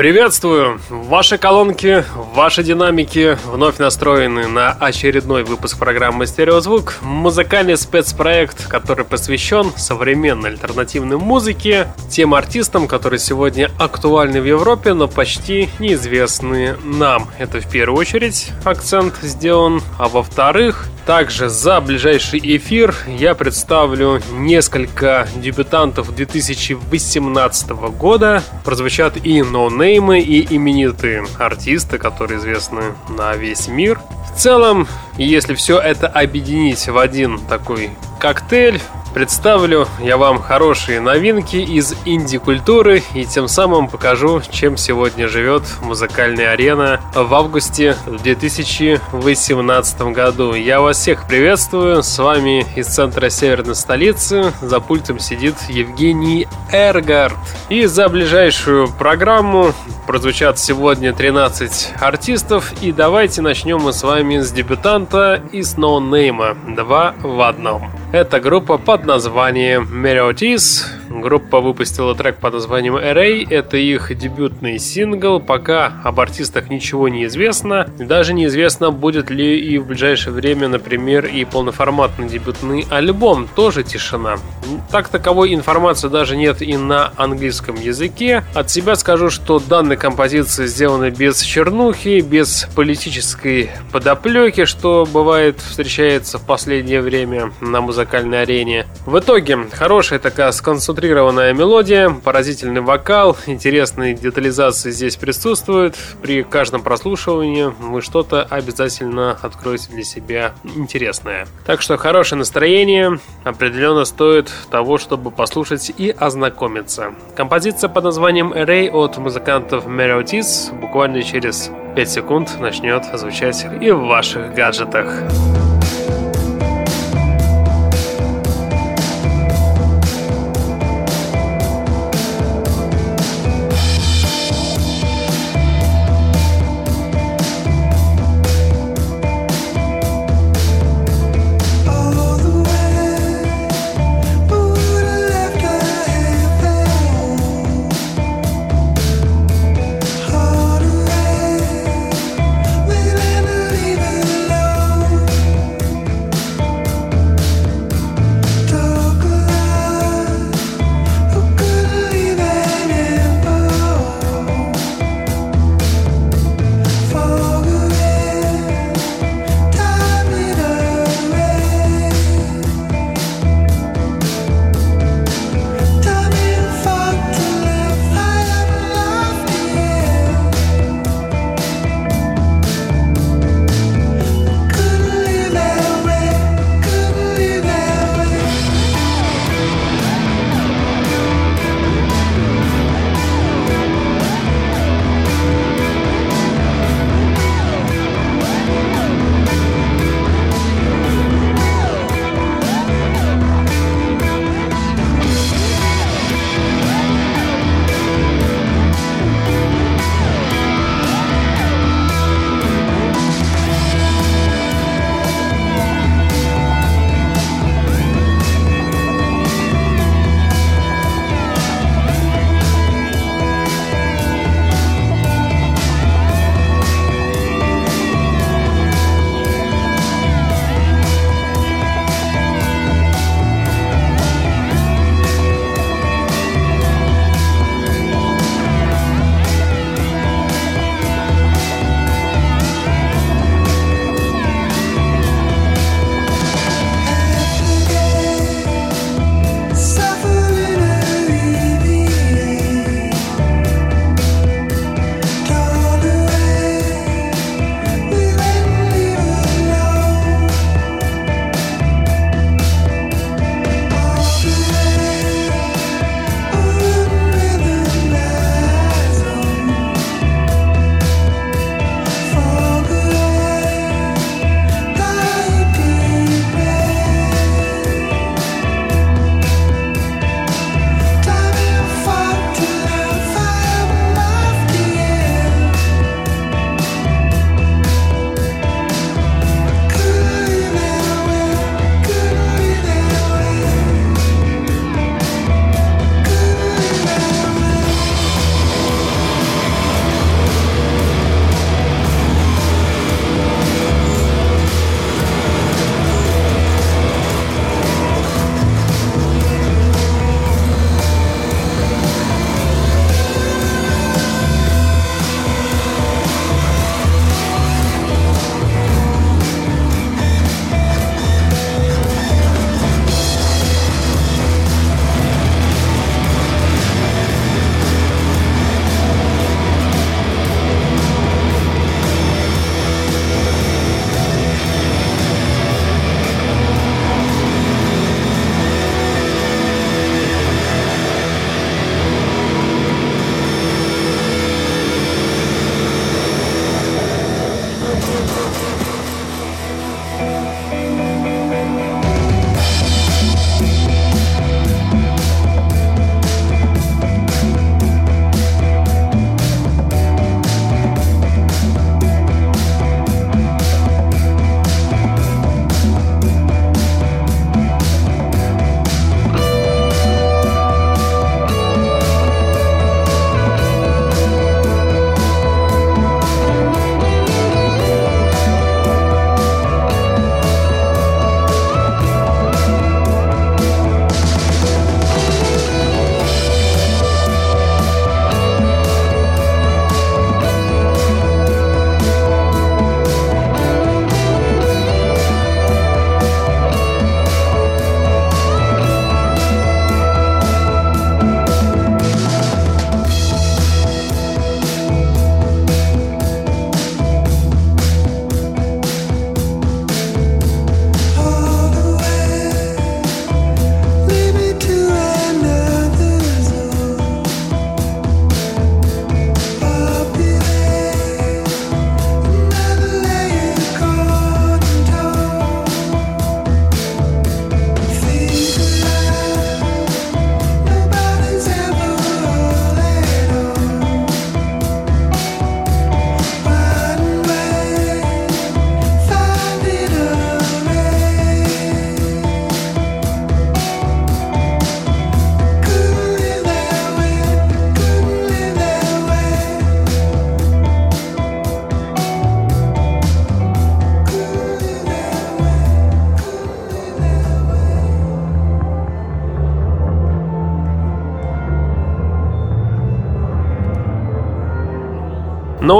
Приветствую! Ваши колонки, ваши динамики вновь настроены на очередной выпуск программы «Стереозвук». Музыкальный спецпроект, который посвящен современной альтернативной музыке, тем артистам, которые сегодня актуальны в Европе, но почти неизвестны нам. Это в первую очередь акцент сделан, а во-вторых, также за ближайший эфир я представлю несколько дебютантов 2018 года. Прозвучат и ноунеймы, и именитые артисты, которые известны на весь мир. В целом, если все это объединить в один такой коктейль, Представлю я вам хорошие новинки из инди-культуры и тем самым покажу, чем сегодня живет музыкальная арена в августе 2018 году. Я вас всех приветствую, с вами из центра северной столицы, за пультом сидит Евгений Эргард. И за ближайшую программу прозвучат сегодня 13 артистов, и давайте начнем мы с вами с дебютанта и с ноунейма, два в одном. Это группа под названием Meriotis. Группа выпустила трек под названием Array. Это их дебютный сингл. Пока об артистах ничего не известно. Даже неизвестно, будет ли и в ближайшее время, например, и полноформатный дебютный альбом. Тоже тишина. Так таковой информации даже нет и на английском языке. От себя скажу, что данная композиция сделана без чернухи, без политической подоплеки, что бывает встречается в последнее время на музыкальной арене. В итоге, хорошая такая сконцентрированная мелодия, поразительный вокал, интересные детализации здесь присутствуют. При каждом прослушивании вы что-то обязательно откроете для себя интересное. Так что хорошее настроение определенно стоит того, чтобы послушать и ознакомиться. Композиция под названием Array от музыкантов Meriotis буквально через 5 секунд начнет звучать и в ваших гаджетах.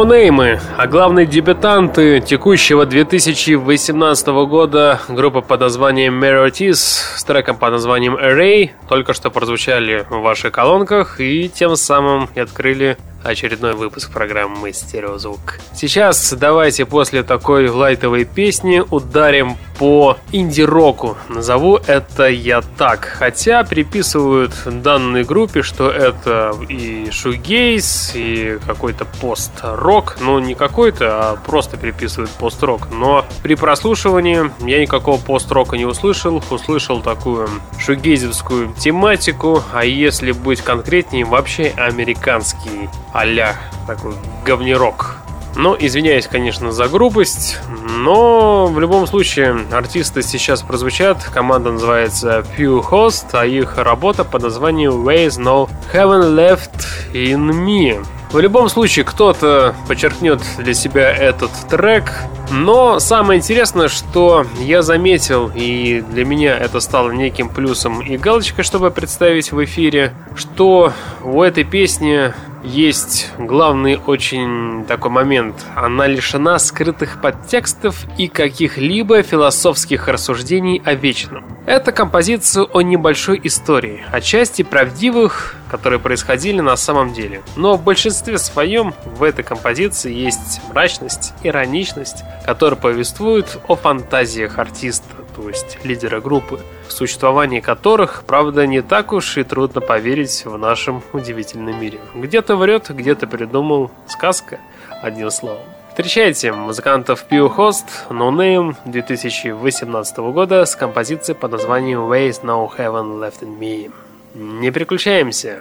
Ноунеймы, а главные дебютанты текущего 2018 года группа под названием Merotis с треком под названием Array только что прозвучали в ваших колонках и тем самым и открыли очередной выпуск программы «Стереозвук». Сейчас давайте после такой лайтовой песни ударим по инди-року. Назову это я так. Хотя приписывают данной группе, что это и шугейс, и какой-то пост-рок. Ну, не какой-то, а просто приписывают пост-рок. Но при прослушивании я никакого пост-рока не услышал. Услышал такую шугейзевскую тематику, а если быть конкретнее, вообще американский а такой говнерок. Ну, извиняюсь, конечно, за грубость, но в любом случае артисты сейчас прозвучат. Команда называется Pew Host, а их работа под названием Ways No Haven't Left In Me. В любом случае, кто-то подчеркнет для себя этот трек. Но самое интересное, что я заметил, и для меня это стало неким плюсом и галочкой, чтобы представить в эфире, что у этой песни есть главный очень такой момент. Она лишена скрытых подтекстов и каких-либо философских рассуждений о вечном. Это композиция о небольшой истории, о части правдивых, которые происходили на самом деле. Но в большинстве своем в этой композиции есть мрачность, ироничность, которые повествуют о фантазиях артиста, то есть лидера группы, в существовании которых, правда, не так уж и трудно поверить в нашем удивительном мире. Где-то врет, где-то придумал сказка, одним словом. Встречайте музыкантов Pew Host No Name 2018 года с композицией под названием Ways No Heaven Left in Me. Не переключаемся.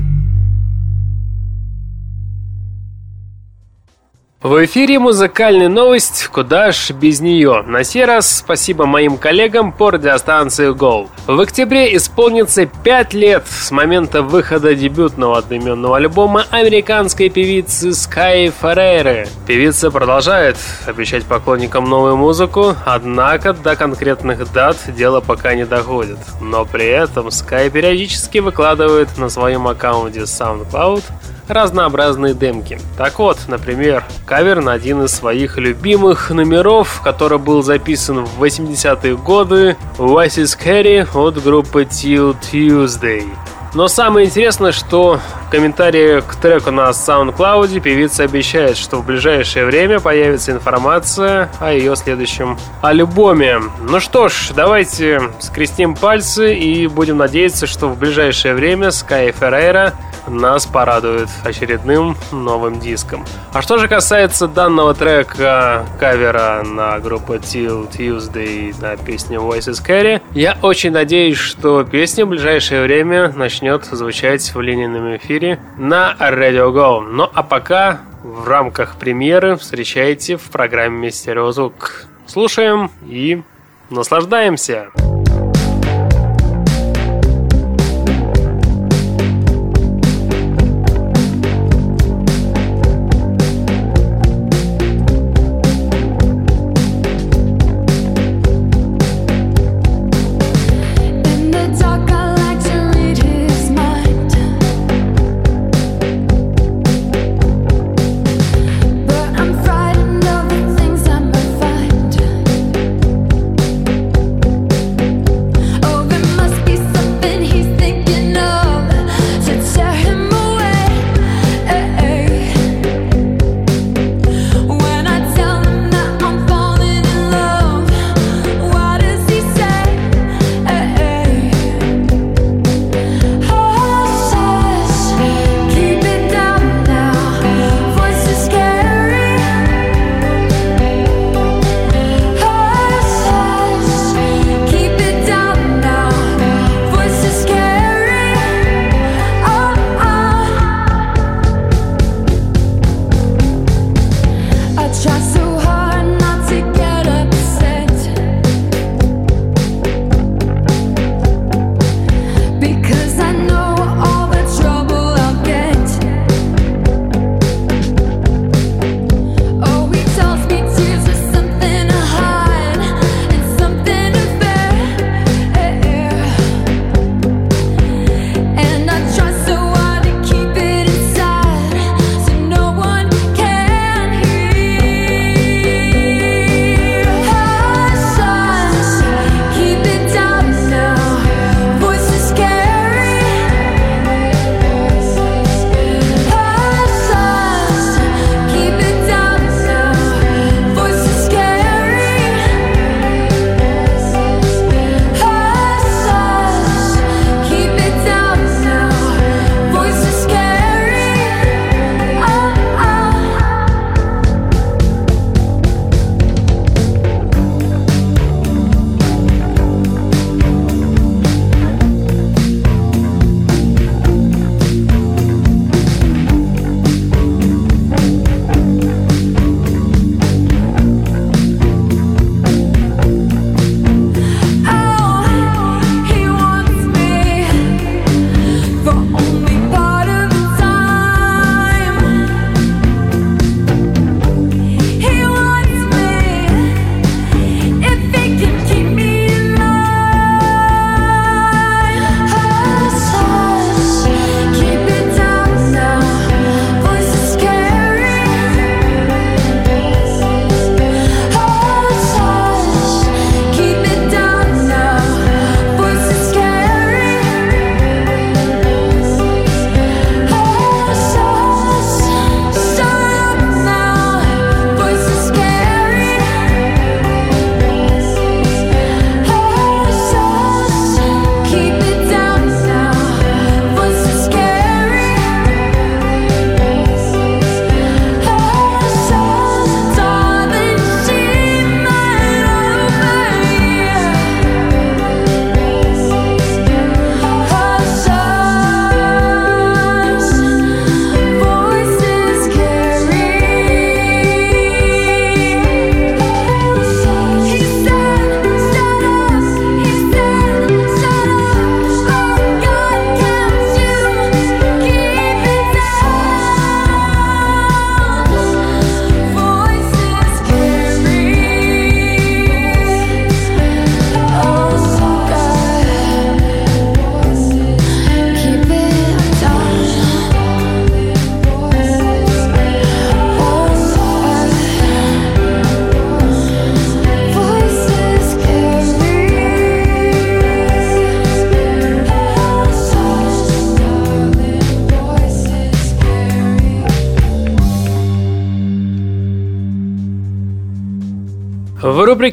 В эфире музыкальная новость, куда ж без нее. На сей раз спасибо моим коллегам по радиостанции Go. В октябре исполнится 5 лет с момента выхода дебютного одноименного альбома американской певицы Sky Ferreira. Певица продолжает обещать поклонникам новую музыку, однако до конкретных дат дело пока не доходит. Но при этом Sky периодически выкладывает на своем аккаунте SoundCloud разнообразные демки. Так вот, например, кавер на один из своих любимых номеров, который был записан в 80-е годы Oasis Carry от группы Till Tuesday. Но самое интересное, что комментарии к треку на SoundCloud певица обещает, что в ближайшее время появится информация о ее следующем альбоме. Ну что ж, давайте скрестим пальцы и будем надеяться, что в ближайшее время Sky Ferreira нас порадует очередным новым диском. А что же касается данного трека кавера на группу Till Tuesday на песню Voices Carry, я очень надеюсь, что песня в ближайшее время начнет звучать в линейном эфире на Radio Go. Ну а пока в рамках премьеры встречайте в программе «Стереозвук». Слушаем и наслаждаемся. В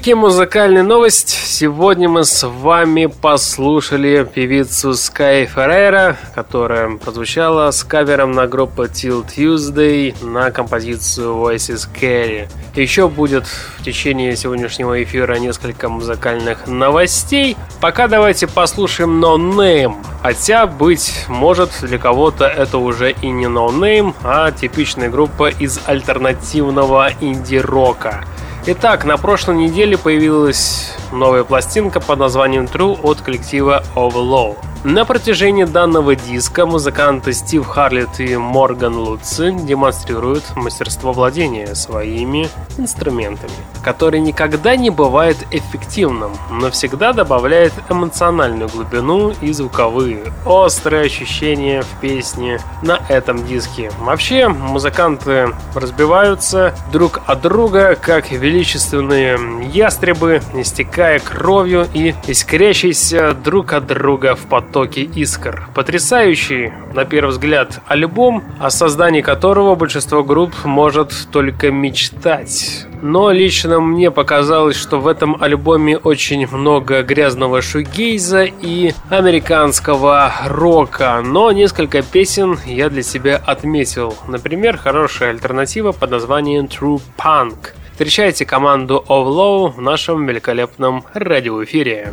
рубрике «Музыкальная новость» сегодня мы с вами послушали певицу Sky Ferreira, которая прозвучала с кавером на группу Till Tuesday на композицию Voices Carry. Еще будет в течение сегодняшнего эфира несколько музыкальных новостей. Пока давайте послушаем No Name. Хотя, быть может, для кого-то это уже и не No Name, а типичная группа из альтернативного инди-рока. Итак, на прошлой неделе появилась новая пластинка под названием True от коллектива Overlow. На протяжении данного диска музыканты Стив Харлет и Морган Луци демонстрируют мастерство владения своими инструментами, который никогда не бывает эффективным, но всегда добавляет эмоциональную глубину и звуковые, острые ощущения в песне на этом диске. Вообще, музыканты разбиваются друг от друга, как величественные ястребы, истекая кровью и искрящиеся друг от друга в поток потоки искр. Потрясающий, на первый взгляд, альбом, о создании которого большинство групп может только мечтать. Но лично мне показалось, что в этом альбоме очень много грязного шугейза и американского рока. Но несколько песен я для себя отметил. Например, хорошая альтернатива под названием True Punk. Встречайте команду Of Low в нашем великолепном радиоэфире.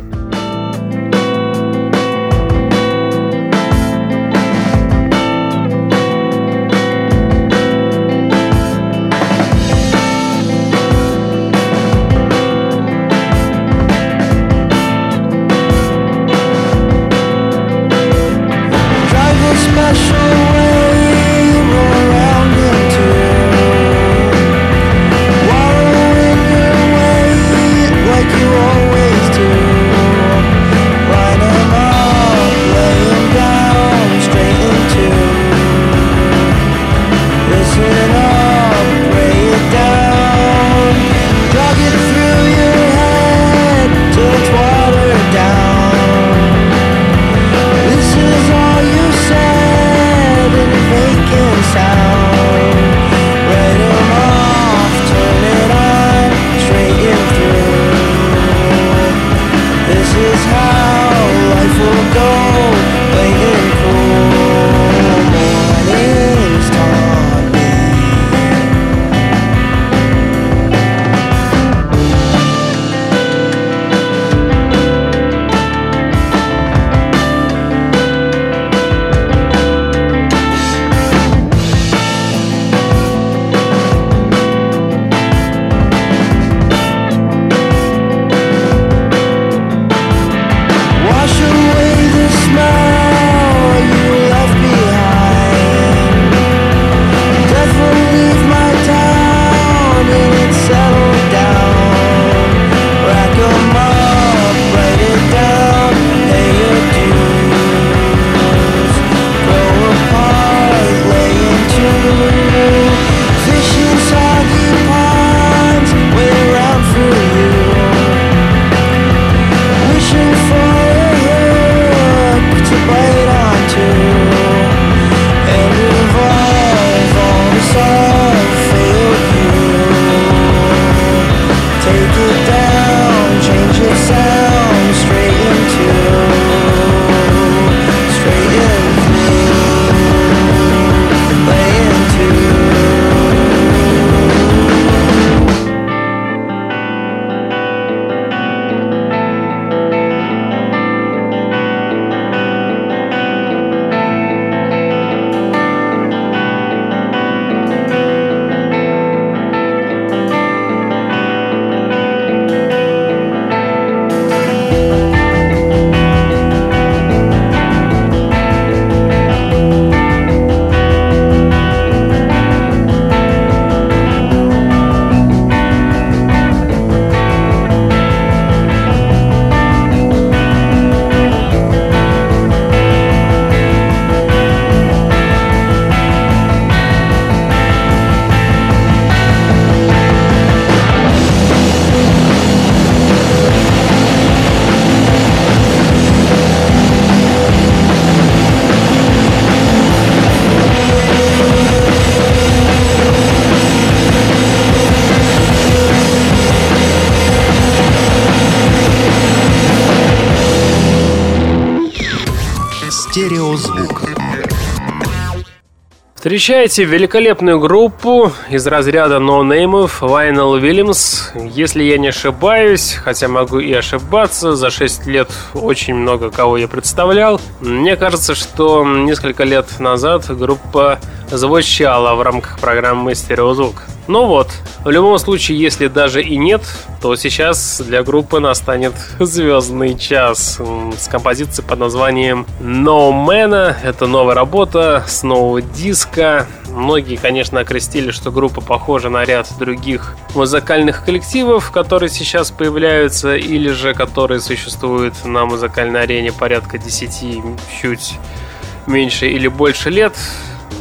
Встречайте великолепную группу из разряда ноунеймов Lionel Williams. Если я не ошибаюсь, хотя могу и ошибаться, за 6 лет очень много кого я представлял. Мне кажется, что несколько лет назад группа звучала в рамках программы «Стереозвук». Ну вот, в любом случае, если даже и нет, то сейчас для группы настанет звездный час с композицией под названием No Man. Это новая работа с нового диска. Многие, конечно, окрестили, что группа похожа на ряд других музыкальных коллективов, которые сейчас появляются или же которые существуют на музыкальной арене порядка 10, чуть меньше или больше лет.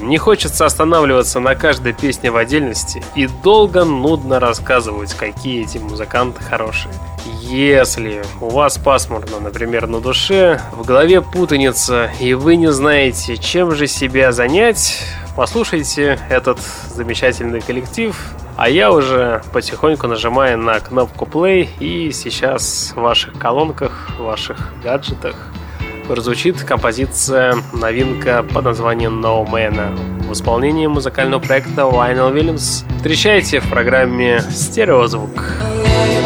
Не хочется останавливаться на каждой песне в отдельности и долго нудно рассказывать, какие эти музыканты хорошие. Если у вас пасмурно, например, на душе, в голове путаница, и вы не знаете, чем же себя занять, послушайте этот замечательный коллектив, а я уже потихоньку нажимаю на кнопку play, и сейчас в ваших колонках, в ваших гаджетах прозвучит композиция новинка под названием No Man в исполнении музыкального проекта Lionel Williams. Встречайте в программе «Стереозвук». Стереозвук.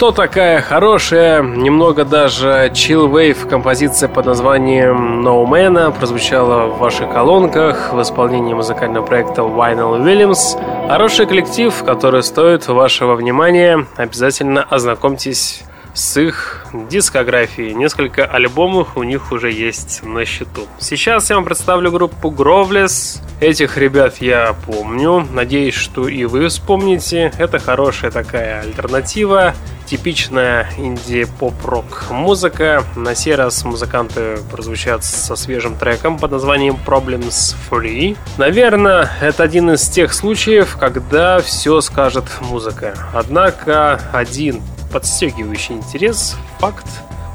Что такая хорошая, немного даже chill wave композиция под названием No Man прозвучала в ваших колонках в исполнении музыкального проекта Vinyl Williams. Хороший коллектив, который стоит вашего внимания. Обязательно ознакомьтесь с их дискографией. Несколько альбомов у них уже есть на счету. Сейчас я вам представлю группу Grovles. Этих ребят я помню. Надеюсь, что и вы вспомните. Это хорошая такая альтернатива. Типичная инди-поп-рок музыка. На сей раз музыканты прозвучат со свежим треком под названием Problems Free. Наверное, это один из тех случаев, когда все скажет музыка. Однако один подстегивающий интерес факт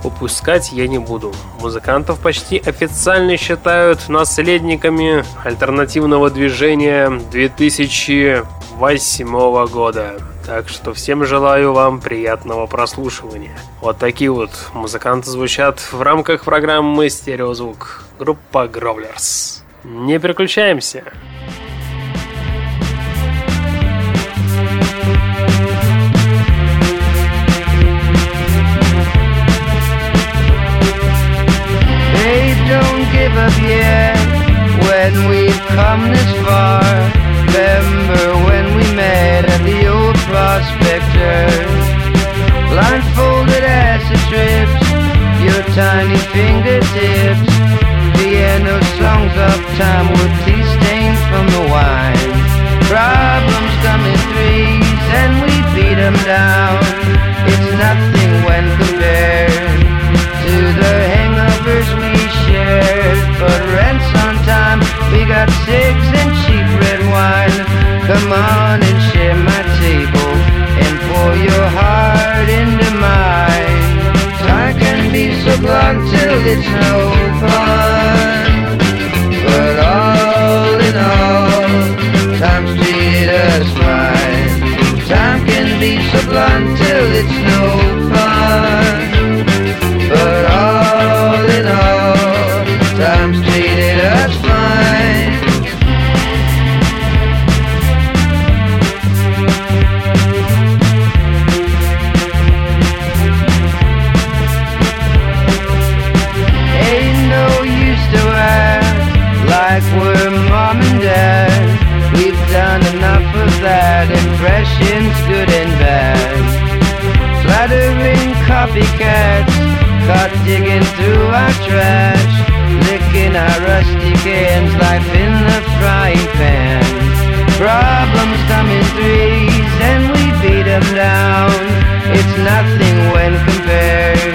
упускать я не буду. Музыкантов почти официально считают наследниками альтернативного движения 2008 года. Так что всем желаю вам приятного прослушивания. Вот такие вот музыканты звучат в рамках программы «Стереозвук». Группа Гровлерс. Не переключаемся. up yet when we've come this far. Remember when we met at the prospector? Blindfolded acid trips, your tiny fingertips. Piano songs of time with tea stains from the wine. Problems come in threes and we beat them down. It's nothing when compared to the hangovers we shared. But rent's on time, we got cigs and cheap red wine. Come on so blunt till it's no fun. But all in all, time's treated us fine. Time can be so blunt till it's no fun. Copycats, caught digging through our trash, licking our rusty cans, life in the frying pan. Problems come in threes and we beat them down. It's nothing when compared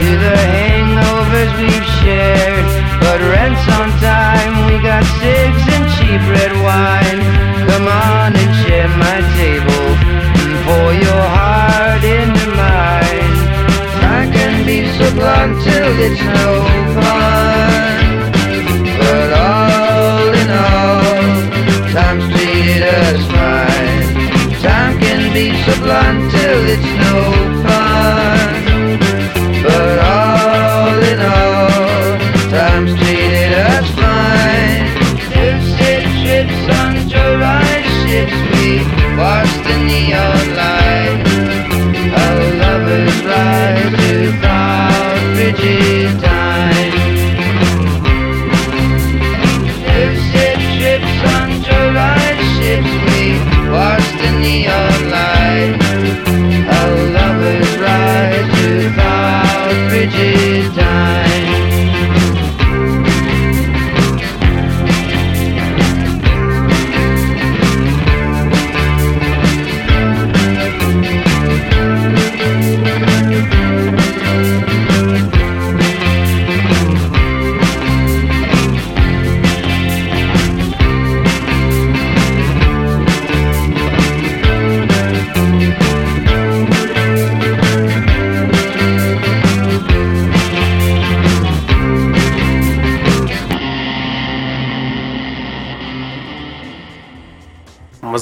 to the hangovers we've shared. But rent's on time, we got cigs and cheap red wine. Come on and share my table till it's no fun. But all in all, time's treated us fine. Time can be so blunt till it's no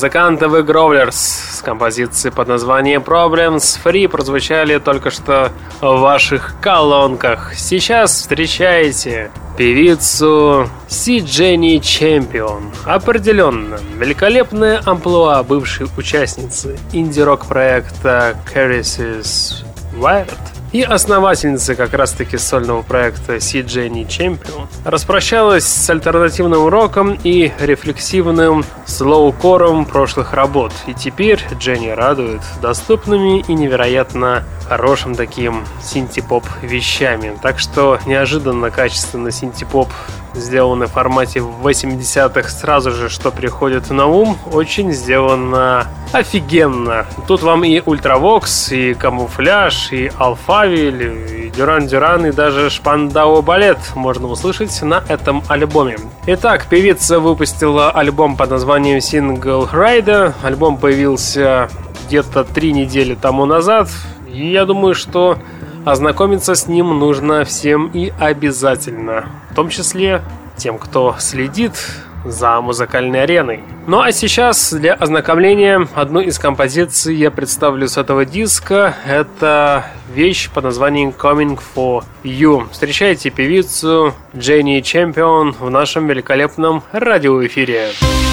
The Growlers с композицией под названием Problems Free прозвучали только что в ваших колонках. Сейчас встречаете певицу Си Дженни Чемпион. Определенно, великолепная амплуа бывшей участницы инди-рок проекта Caris's Wired – и основательница как раз-таки сольного проекта CJ Champion, распрощалась с альтернативным роком и рефлексивным слоукором прошлых работ. И теперь Дженни радует доступными и невероятно хорошим таким синтепоп вещами. Так что неожиданно качественно синтепоп сделанный в формате 80-х, сразу же, что приходит на ум, очень сделано офигенно. Тут вам и Ultravox, и Camouflage, и Alphaville, и Duran Duran, и даже Spandau Ballet можно услышать на этом альбоме. Итак, певица выпустила альбом под названием Single Rider. Альбом появился где-то три недели тому назад. И я думаю, что ознакомиться с ним нужно всем и обязательно. В том числе тем, кто следит за музыкальной ареной. Ну а сейчас для ознакомления одну из композиций я представлю с этого диска. Это вещь под названием Coming for You. Встречайте певицу Дженни Чемпион в нашем великолепном радиоэфире. эфире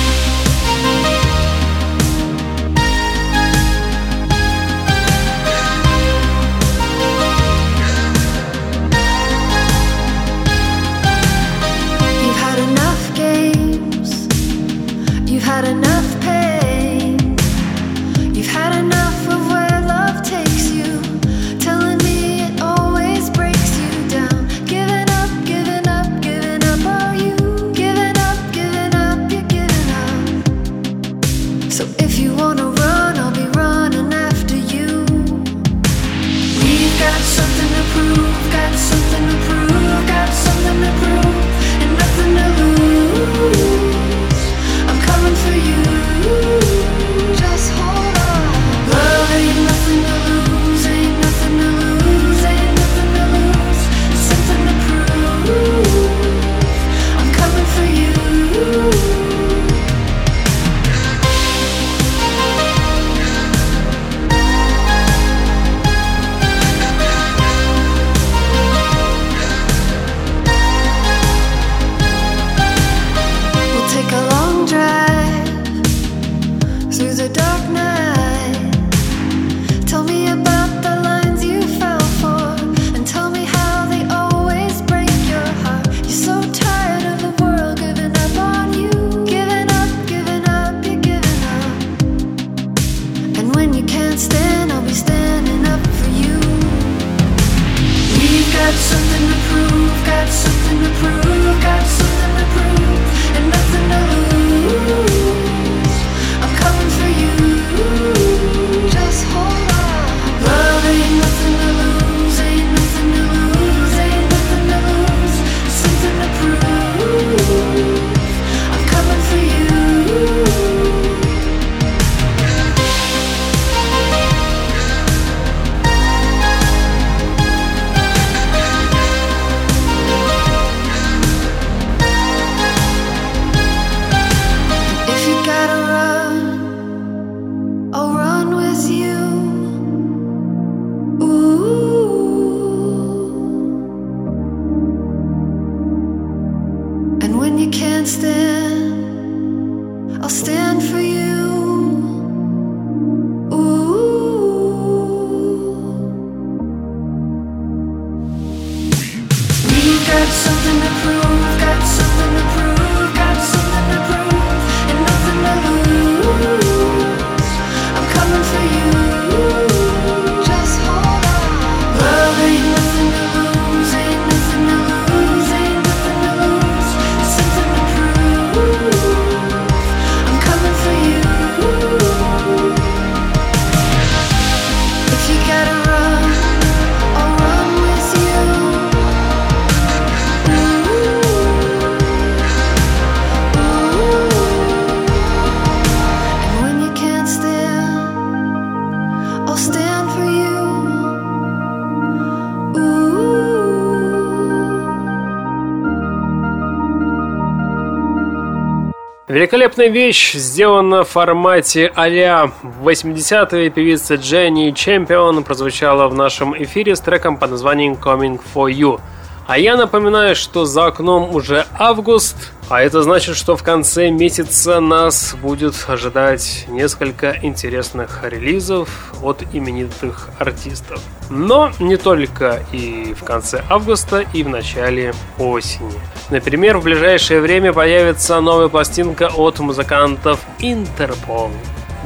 Великолепная вещь сделана в формате а-ля 80-е. Певица Дженни Чемпион прозвучала в нашем эфире с треком под названием Coming For You. А я напоминаю, что за окном уже август, а это значит, что в конце месяца нас будет ожидать несколько интересных релизов от именитых артистов. Но не только и в конце августа, и в начале осени. Например, в ближайшее время появится новая пластинка от музыкантов Интерпол.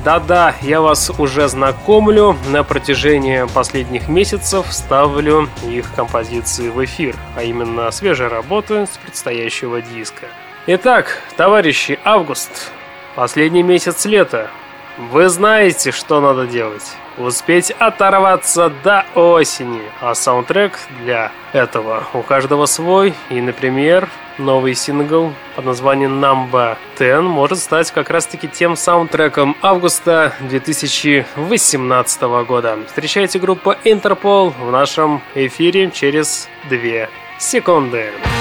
Да-да, я вас уже знакомлю. На протяжении последних месяцев ставлю их композиции в эфир, а именно свежие работы с предстоящего диска. Итак, товарищи, август. Последний месяц лета. Вы знаете, что надо делать. Успеть оторваться до осени. А саундтрек для этого у каждого свой. И, например, новый сингл под названием Number 10 может стать как раз-таки тем саундтреком августа 2018 года. Встречайте группу Interpol в нашем эфире через 2 секунды. Secret,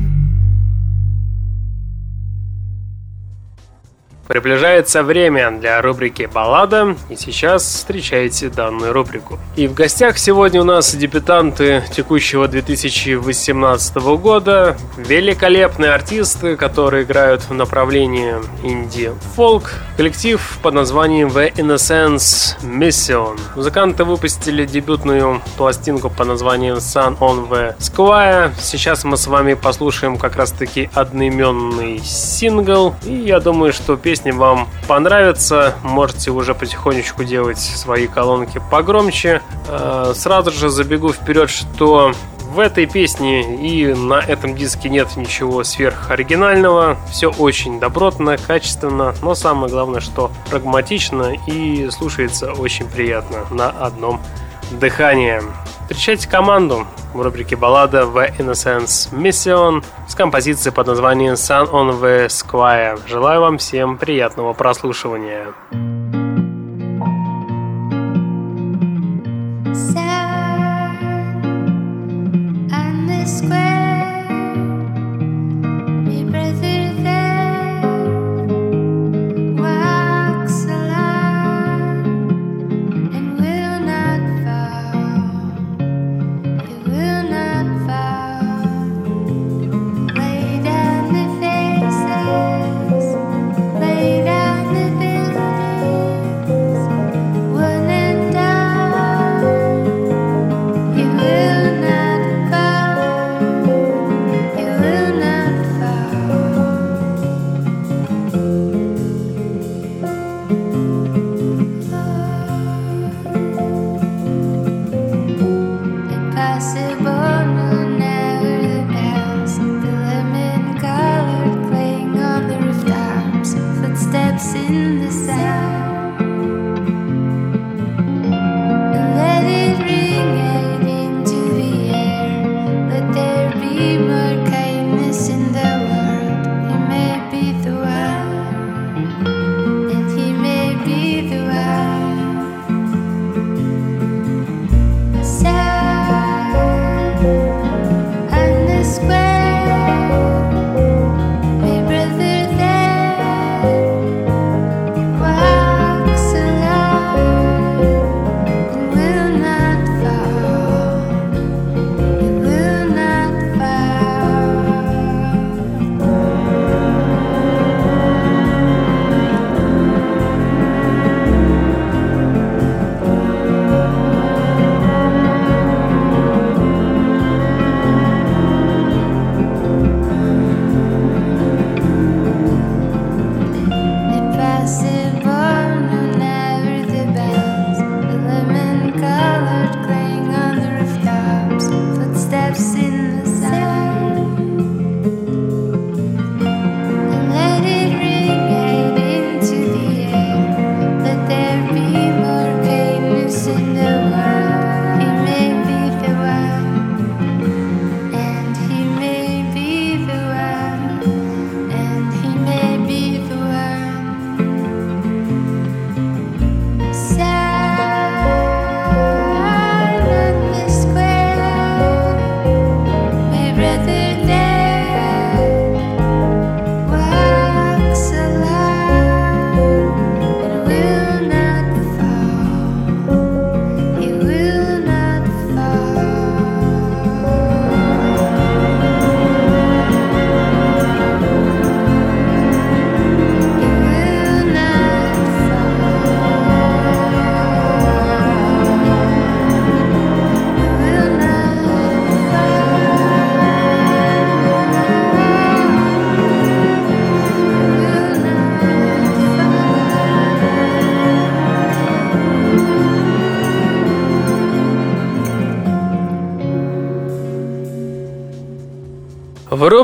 Приближается время для рубрики «Баллада», и сейчас встречайте данную рубрику. И в гостях сегодня у нас дебютанты текущего 2018 года, великолепные артисты, которые играют в направлении инди-фолк, коллектив под названием The Innocence Mission. Музыканты выпустили дебютную пластинку под названием Sun on the Square. Сейчас мы с вами послушаем как раз-таки одноименный сингл, и я думаю, что песня песни вам понравятся, можете уже потихонечку делать свои колонки погромче. Э, сразу же забегу вперед, что в этой песне и на этом диске нет ничего сверхоригинального. Все очень добротно, качественно, но самое главное, что прагматично и слушается очень приятно на одном дыхании. Встречайте команду в рубрике баллада The Innocence Mission с композицией под названием Sun on the Square. Желаю вам всем приятного прослушивания. В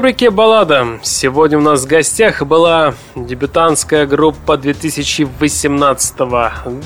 рубрике «Баллада» сегодня у нас в гостях была дебютантская группа 2018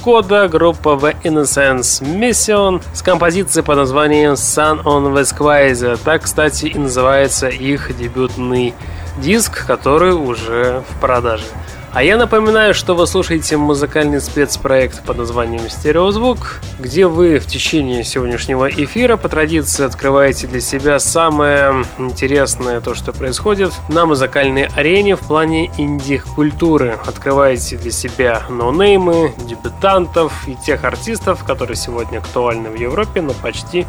года, группа The Innocence Mission с композицией под названием Sun on Vesquise. Так, кстати, и называется их дебютный диск, который уже в продаже. А я напоминаю, что вы слушаете музыкальный спецпроект под названием «Стереозвук», где вы в течение сегодняшнего эфира по традиции открываете для себя самое интересное то, что происходит на музыкальной арене в плане инди-культуры. Открываете для себя ноунеймы, дебютантов и тех артистов, которые сегодня актуальны в Европе, но почти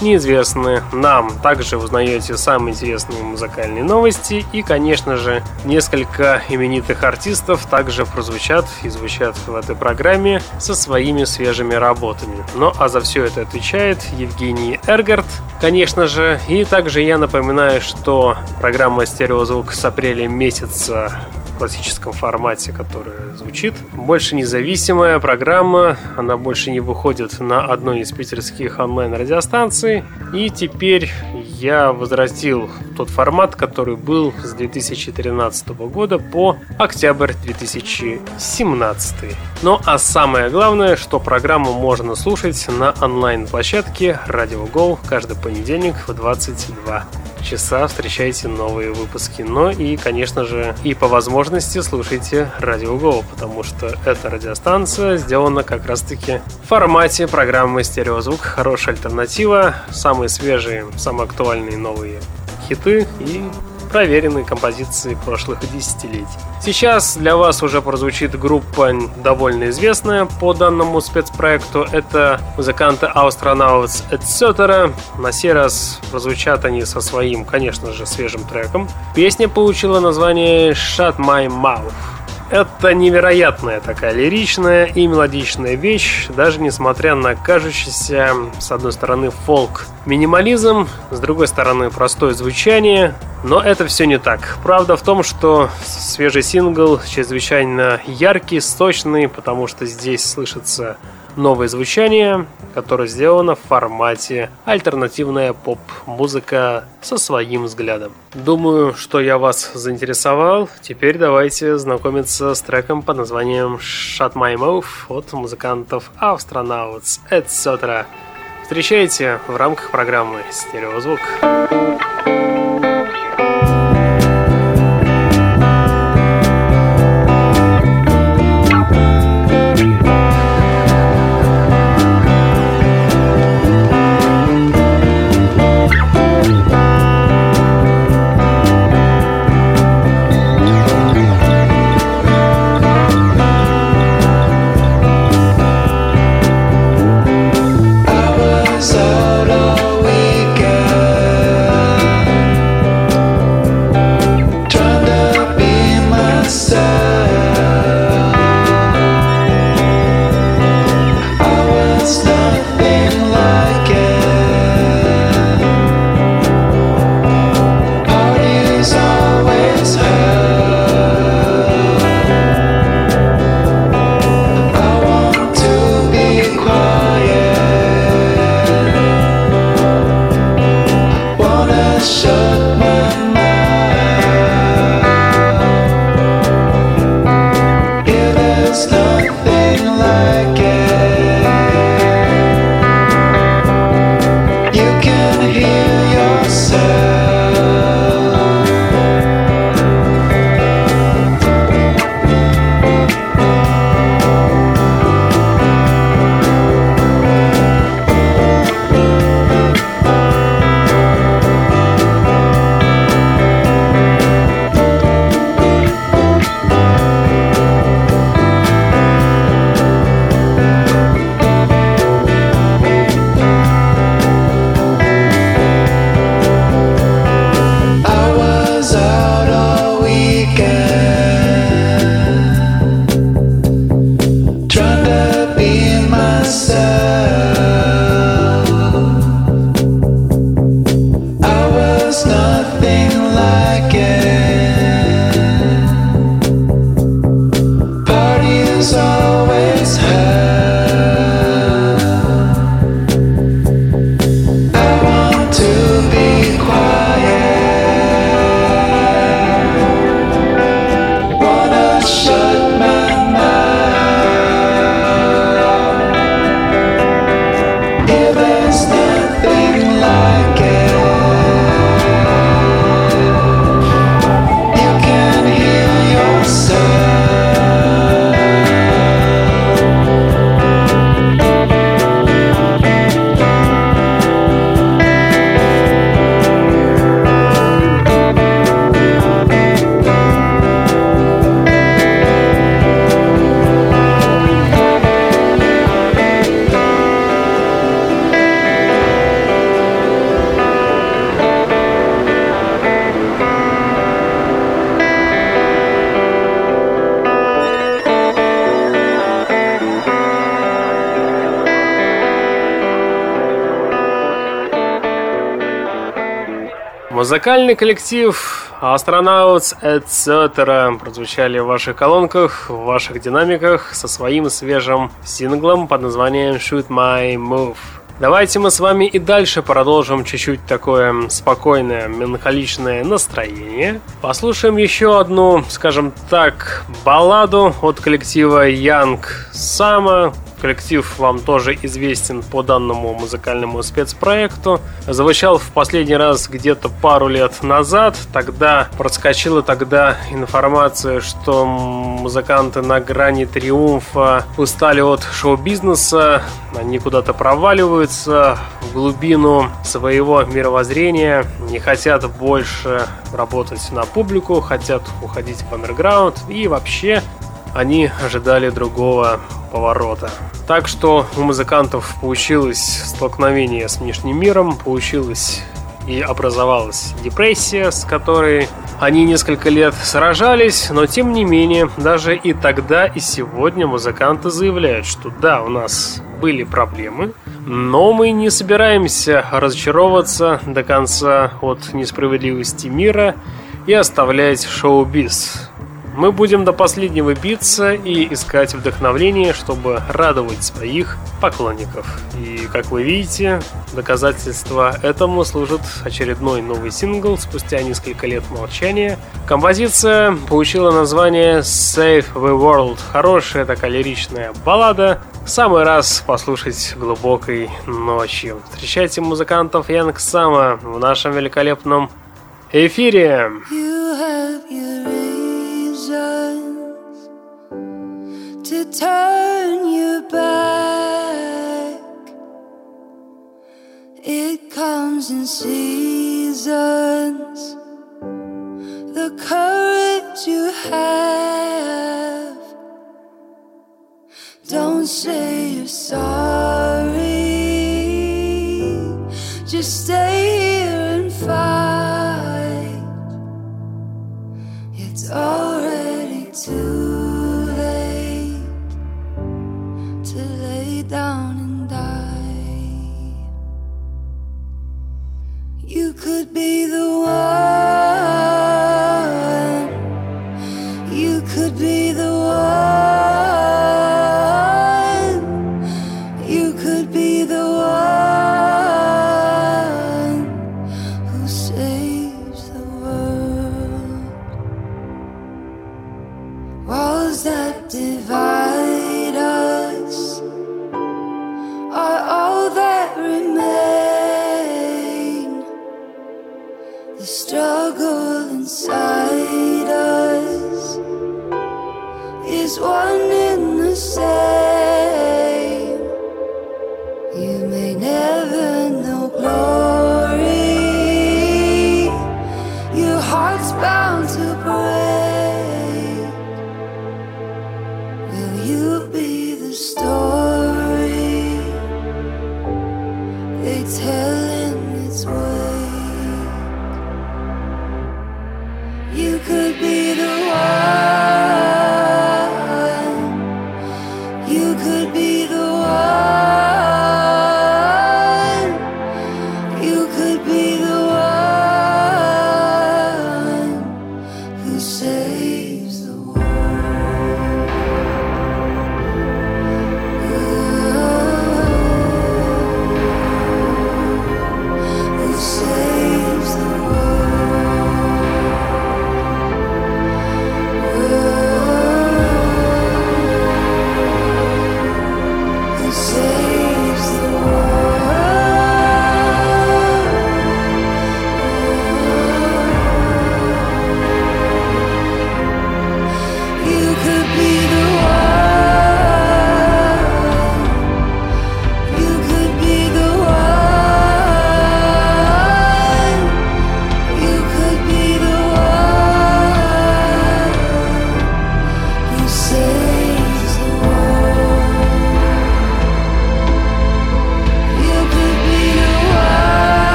неизвестны нам. Также узнаете самые интересные музыкальные новости и, конечно же, несколько именитых артистов также прозвучат и звучат в этой программе со своими свежими работами. Ну а за все это отвечает Евгений Эргард, конечно же. И также я напоминаю, что программа «Стереозвук» с апреля месяца классическом формате, которая звучит. Больше независимая программа, она больше не выходит на одной из питерских онлайн-радиостанций. И теперь я возрастил тот формат, который был с 2013 года по октябрь 2017. Ну а самое главное, что программу можно слушать на онлайн-площадке Radio Go каждый понедельник в 22 часа встречайте новые выпуски. Но и, конечно же, и по возможности слушайте Радио Go, потому что эта радиостанция сделана как раз-таки в формате программы «Стереозвук». Хорошая альтернатива, самые свежие, самые актуальные новые хиты и проверенные композиции прошлых десятилетий. Сейчас для вас уже прозвучит группа довольно известная по данному спецпроекту. Это музыканты Astronauts Etc. На сей раз прозвучат они со своим, конечно же, свежим треком. Песня получила название Shut My Mouth. Это невероятная такая лиричная и мелодичная вещь, даже несмотря на кажущийся, с одной стороны, фолк минимализм, с другой стороны, простое звучание, но это все не так. Правда в том, что свежий сингл чрезвычайно яркий, сочный, потому что здесь слышится новое звучание, которое сделано в формате альтернативная поп-музыка со своим взглядом. Думаю, что я вас заинтересовал. Теперь давайте знакомиться с треком под названием Shut My Mouth от музыкантов Astronauts, etc. Встречайте в рамках программы «Стереозвук». Thank shut Музыкальный коллектив Astronauts Etc. прозвучали в ваших колонках, в ваших динамиках со своим свежим синглом под названием Shoot My Move. Давайте мы с вами и дальше продолжим чуть-чуть такое спокойное, меланхоличное настроение. Послушаем еще одну, скажем так, балладу от коллектива Young Sama, Коллектив вам тоже известен по данному музыкальному спецпроекту. Звучал в последний раз где-то пару лет назад. Тогда проскочила тогда информация, что музыканты на грани триумфа устали от шоу-бизнеса. Они куда-то проваливаются в глубину своего мировоззрения. Не хотят больше работать на публику, хотят уходить в андерграунд и вообще они ожидали другого поворота. Так что у музыкантов получилось столкновение с внешним миром, получилось и образовалась депрессия, с которой они несколько лет сражались, но тем не менее, даже и тогда, и сегодня музыканты заявляют, что да, у нас были проблемы, но мы не собираемся разочаровываться до конца от несправедливости мира и оставлять шоу-биз. Мы будем до последнего биться и искать вдохновление, чтобы радовать своих поклонников. И, как вы видите, доказательство этому служит очередной новый сингл спустя несколько лет молчания. Композиция получила название Save the World. Хорошая такая лиричная баллада. Самый раз послушать глубокой ночью. Встречайте музыкантов Янг Сама в нашем великолепном эфире. You have your to turn you back. It comes in seasons. The courage you have. Don't say you're sorry.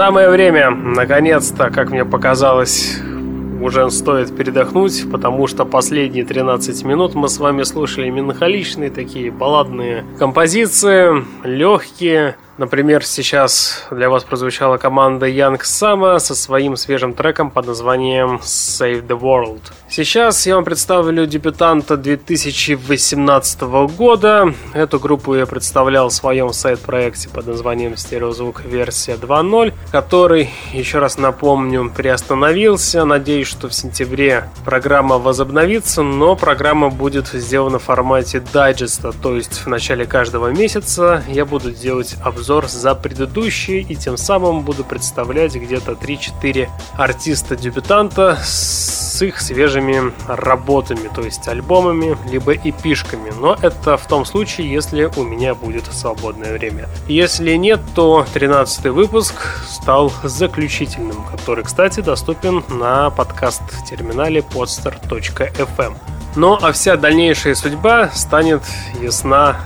Самое время, наконец-то, как мне показалось, уже стоит передохнуть, потому что последние 13 минут мы с вами слушали меланхоличные такие балладные композиции, легкие, Например, сейчас для вас прозвучала команда Young Sama со своим свежим треком под названием Save the World. Сейчас я вам представлю дебютанта 2018 года. Эту группу я представлял в своем сайт-проекте под названием Стереозвук версия 2.0, который, еще раз напомню, приостановился. Надеюсь, что в сентябре программа возобновится, но программа будет сделана в формате дайджеста, то есть в начале каждого месяца я буду делать обзор обзор за предыдущие и тем самым буду представлять где-то 3-4 артиста-дебютанта с их свежими работами, то есть альбомами, либо эпишками. Но это в том случае, если у меня будет свободное время. Если нет, то 13 выпуск стал заключительным, который, кстати, доступен на подкаст-терминале podster.fm. Ну а вся дальнейшая судьба станет ясна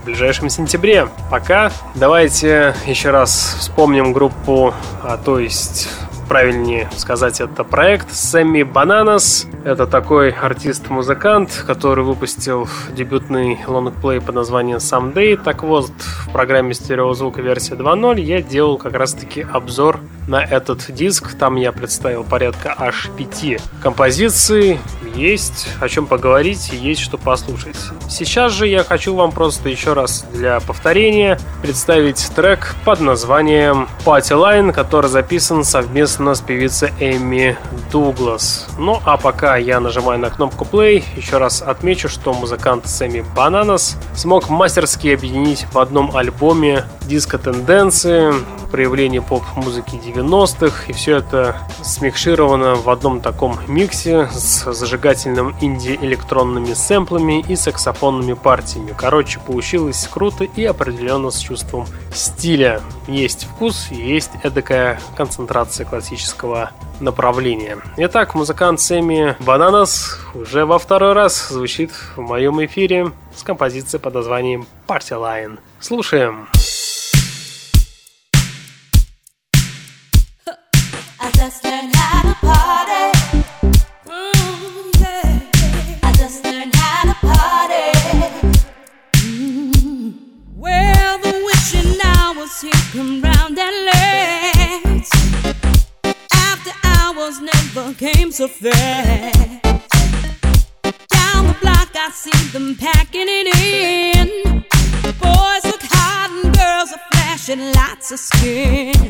в ближайшем сентябре. Пока давайте еще раз вспомним группу, а то есть правильнее сказать, это проект Сэмми Бананас. Это такой артист-музыкант, который выпустил дебютный лонгплей под названием Someday. Так вот, в программе стереозвука версия 2.0 я делал как раз-таки обзор на этот диск. Там я представил порядка аж пяти композиций. Есть о чем поговорить, есть что послушать. Сейчас же я хочу вам просто еще раз для повторения представить трек под названием Party Line, который записан совместно у нас певица Эми Дуглас. Ну а пока я нажимаю на кнопку play, еще раз отмечу, что музыкант Сэмми Бананас смог мастерски объединить в одном альбоме диско-тенденции, проявление поп-музыки 90-х, и все это смикшировано в одном таком миксе с зажигательным инди-электронными сэмплами и саксофонными партиями. Короче, получилось круто и определенно с чувством стиля. Есть вкус, есть эдакая концентрация классического направления. Итак, музыкант Сэмми Бананас уже во второй раз звучит в моем эфире с композицией под названием Party Line. Слушаем. come came so fast down the block I see them packing it in. Boys look hot and girls are flashing lots of skin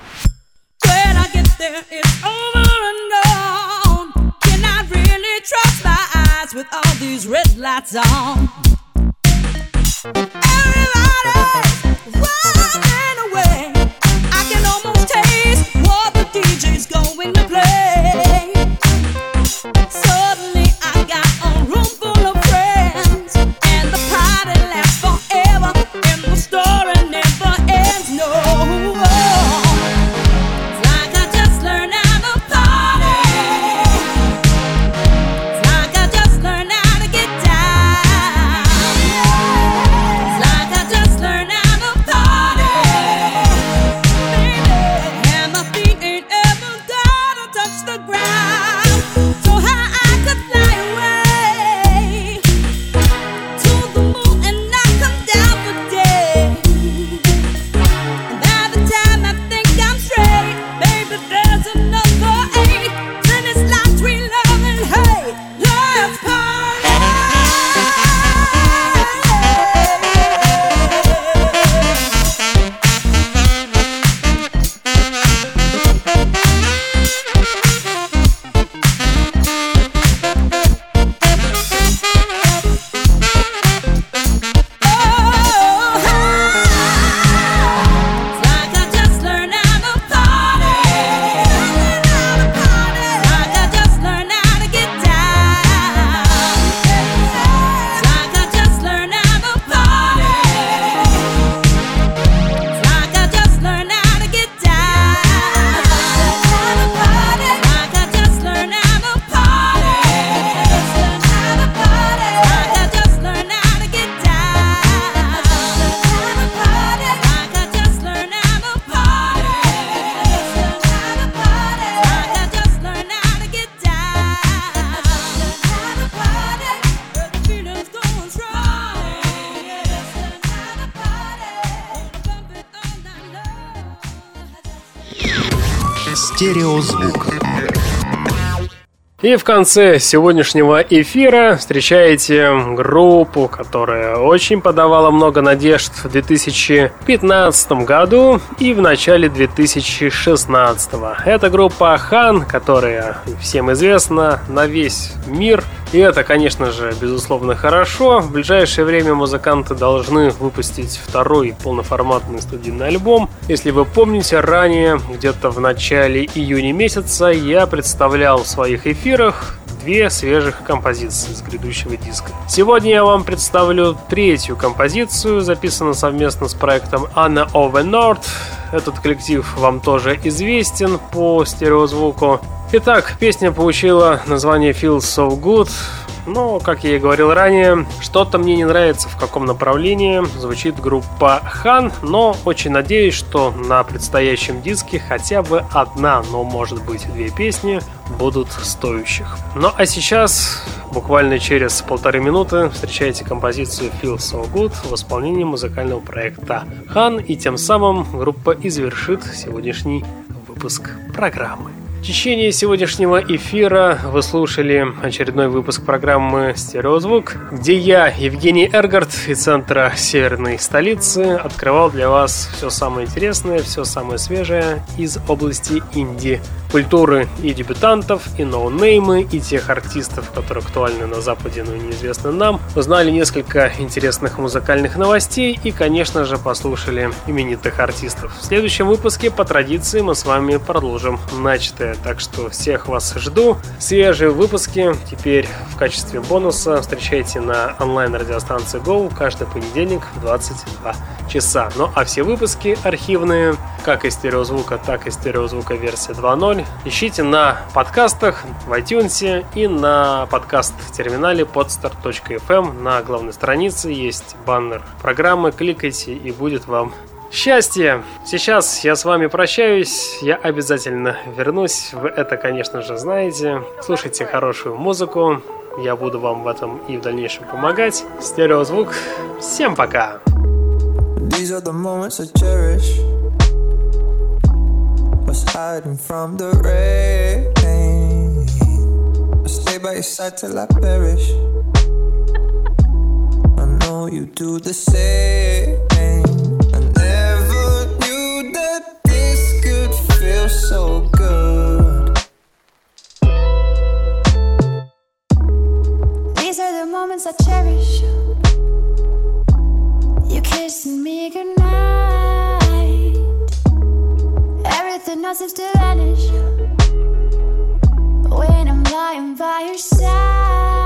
lights on? Стереозвук. И в конце сегодняшнего эфира встречаете группу, которая очень подавала много надежд в 2015 году и в начале 2016. Это группа Хан, которая всем известна на весь мир. И это, конечно же, безусловно хорошо. В ближайшее время музыканты должны выпустить второй полноформатный студийный альбом. Если вы помните, ранее, где-то в начале июня месяца, я представлял в своих эфирах две свежих композиции с грядущего диска. Сегодня я вам представлю третью композицию, записанную совместно с проектом Anna Over North. Этот коллектив вам тоже известен по стереозвуку. Итак, песня получила название Feels So Good. Но, как я и говорил ранее, что-то мне не нравится, в каком направлении звучит группа Хан, но очень надеюсь, что на предстоящем диске хотя бы одна, но может быть две песни будут стоящих. Ну а сейчас, буквально через полторы минуты, встречайте композицию Feel So Good в исполнении музыкального проекта Хан, и тем самым группа и завершит сегодняшний выпуск программы. В течение сегодняшнего эфира вы слушали очередной выпуск программы «Стереозвук», где я, Евгений Эргард из центра северной столицы, открывал для вас все самое интересное, все самое свежее из области инди культуры и дебютантов, и ноунеймы, и тех артистов, которые актуальны на Западе, но неизвестны нам. Узнали несколько интересных музыкальных новостей и, конечно же, послушали именитых артистов. В следующем выпуске, по традиции, мы с вами продолжим начатое. Так что всех вас жду. Свежие выпуски теперь в качестве бонуса встречайте на онлайн-радиостанции Go каждый понедельник в 22 часа. Ну а все выпуски архивные, как из стереозвука, так и стереозвука версия 2.0, ищите на подкастах в iTunes и на подкаст-терминале podstar.fm. На главной странице есть баннер программы, кликайте и будет вам счастье. Сейчас я с вами прощаюсь, я обязательно вернусь, вы это, конечно же, знаете. Слушайте хорошую музыку, я буду вам в этом и в дальнейшем помогать. Стереозвук. Всем пока! You do the same. So good. These are the moments I cherish. You kissing me goodnight everything else seems to vanish when I'm lying by your side.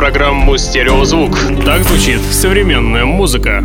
Программу «Стереозвук». Так звучит современная музыка.